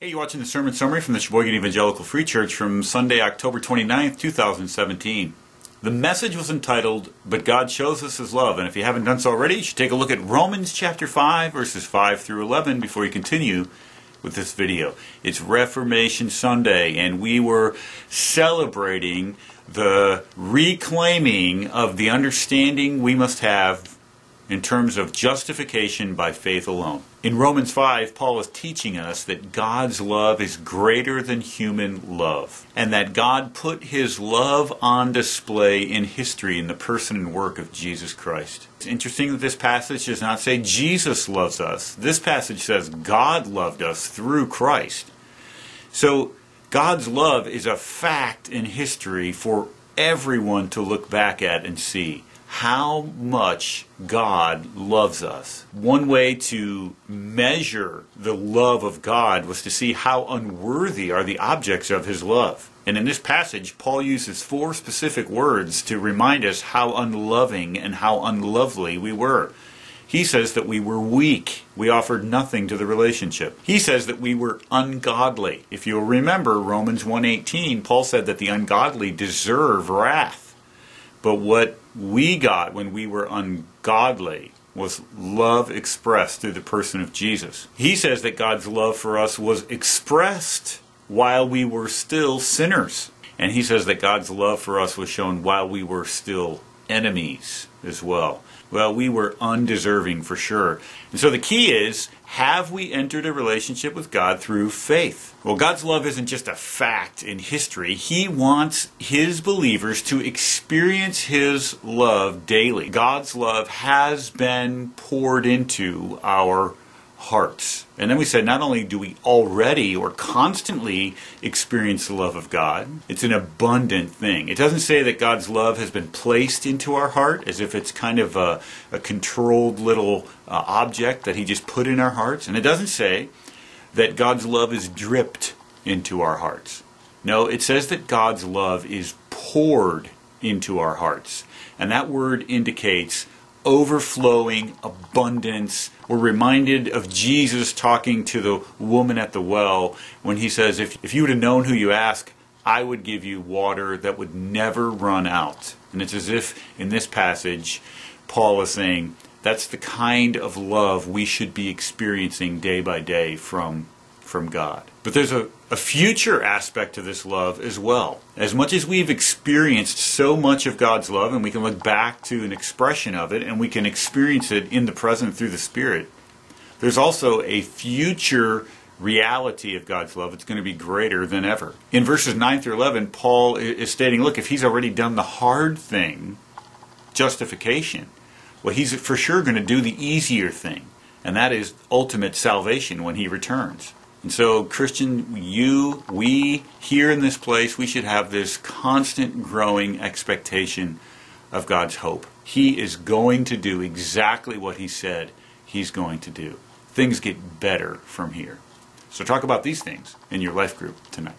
Hey, you're watching the sermon summary from the Sheboygan Evangelical Free Church from Sunday, October 29th, 2017. The message was entitled, But God Shows Us His Love. And if you haven't done so already, you should take a look at Romans chapter 5, verses 5 through 11 before you continue with this video. It's Reformation Sunday, and we were celebrating the reclaiming of the understanding we must have in terms of justification by faith alone. In Romans 5, Paul is teaching us that God's love is greater than human love, and that God put his love on display in history in the person and work of Jesus Christ. It's interesting that this passage does not say Jesus loves us. This passage says God loved us through Christ. So, God's love is a fact in history for everyone to look back at and see how much God loves us. One way to measure the love of God was to see how unworthy are the objects of his love. And in this passage, Paul uses four specific words to remind us how unloving and how unlovely we were. He says that we were weak. We offered nothing to the relationship. He says that we were ungodly. If you'll remember Romans 1:18, Paul said that the ungodly deserve wrath. But what we got when we were ungodly was love expressed through the person of Jesus. He says that God's love for us was expressed while we were still sinners. And he says that God's love for us was shown while we were still enemies as well. Well, we were undeserving for sure. And so the key is have we entered a relationship with God through faith? Well, God's love isn't just a fact in history. He wants His believers to experience His love daily. God's love has been poured into our hearts. And then we said not only do we already or constantly experience the love of God, it's an abundant thing. It doesn't say that God's love has been placed into our heart as if it's kind of a, a controlled little uh, object that He just put in our hearts. And it doesn't say that God's love is dripped into our hearts. No, it says that God's love is poured into our hearts. And that word indicates overflowing abundance. We're reminded of Jesus talking to the woman at the well when he says, If, if you would have known who you ask, I would give you water that would never run out. And it's as if in this passage, Paul is saying, that's the kind of love we should be experiencing day by day from, from God. But there's a, a future aspect to this love as well. As much as we've experienced so much of God's love, and we can look back to an expression of it, and we can experience it in the present through the Spirit, there's also a future reality of God's love. It's going to be greater than ever. In verses 9 through 11, Paul is stating look, if he's already done the hard thing, justification, well, he's for sure going to do the easier thing, and that is ultimate salvation when he returns. And so, Christian, you, we here in this place, we should have this constant growing expectation of God's hope. He is going to do exactly what He said He's going to do. Things get better from here. So, talk about these things in your life group tonight.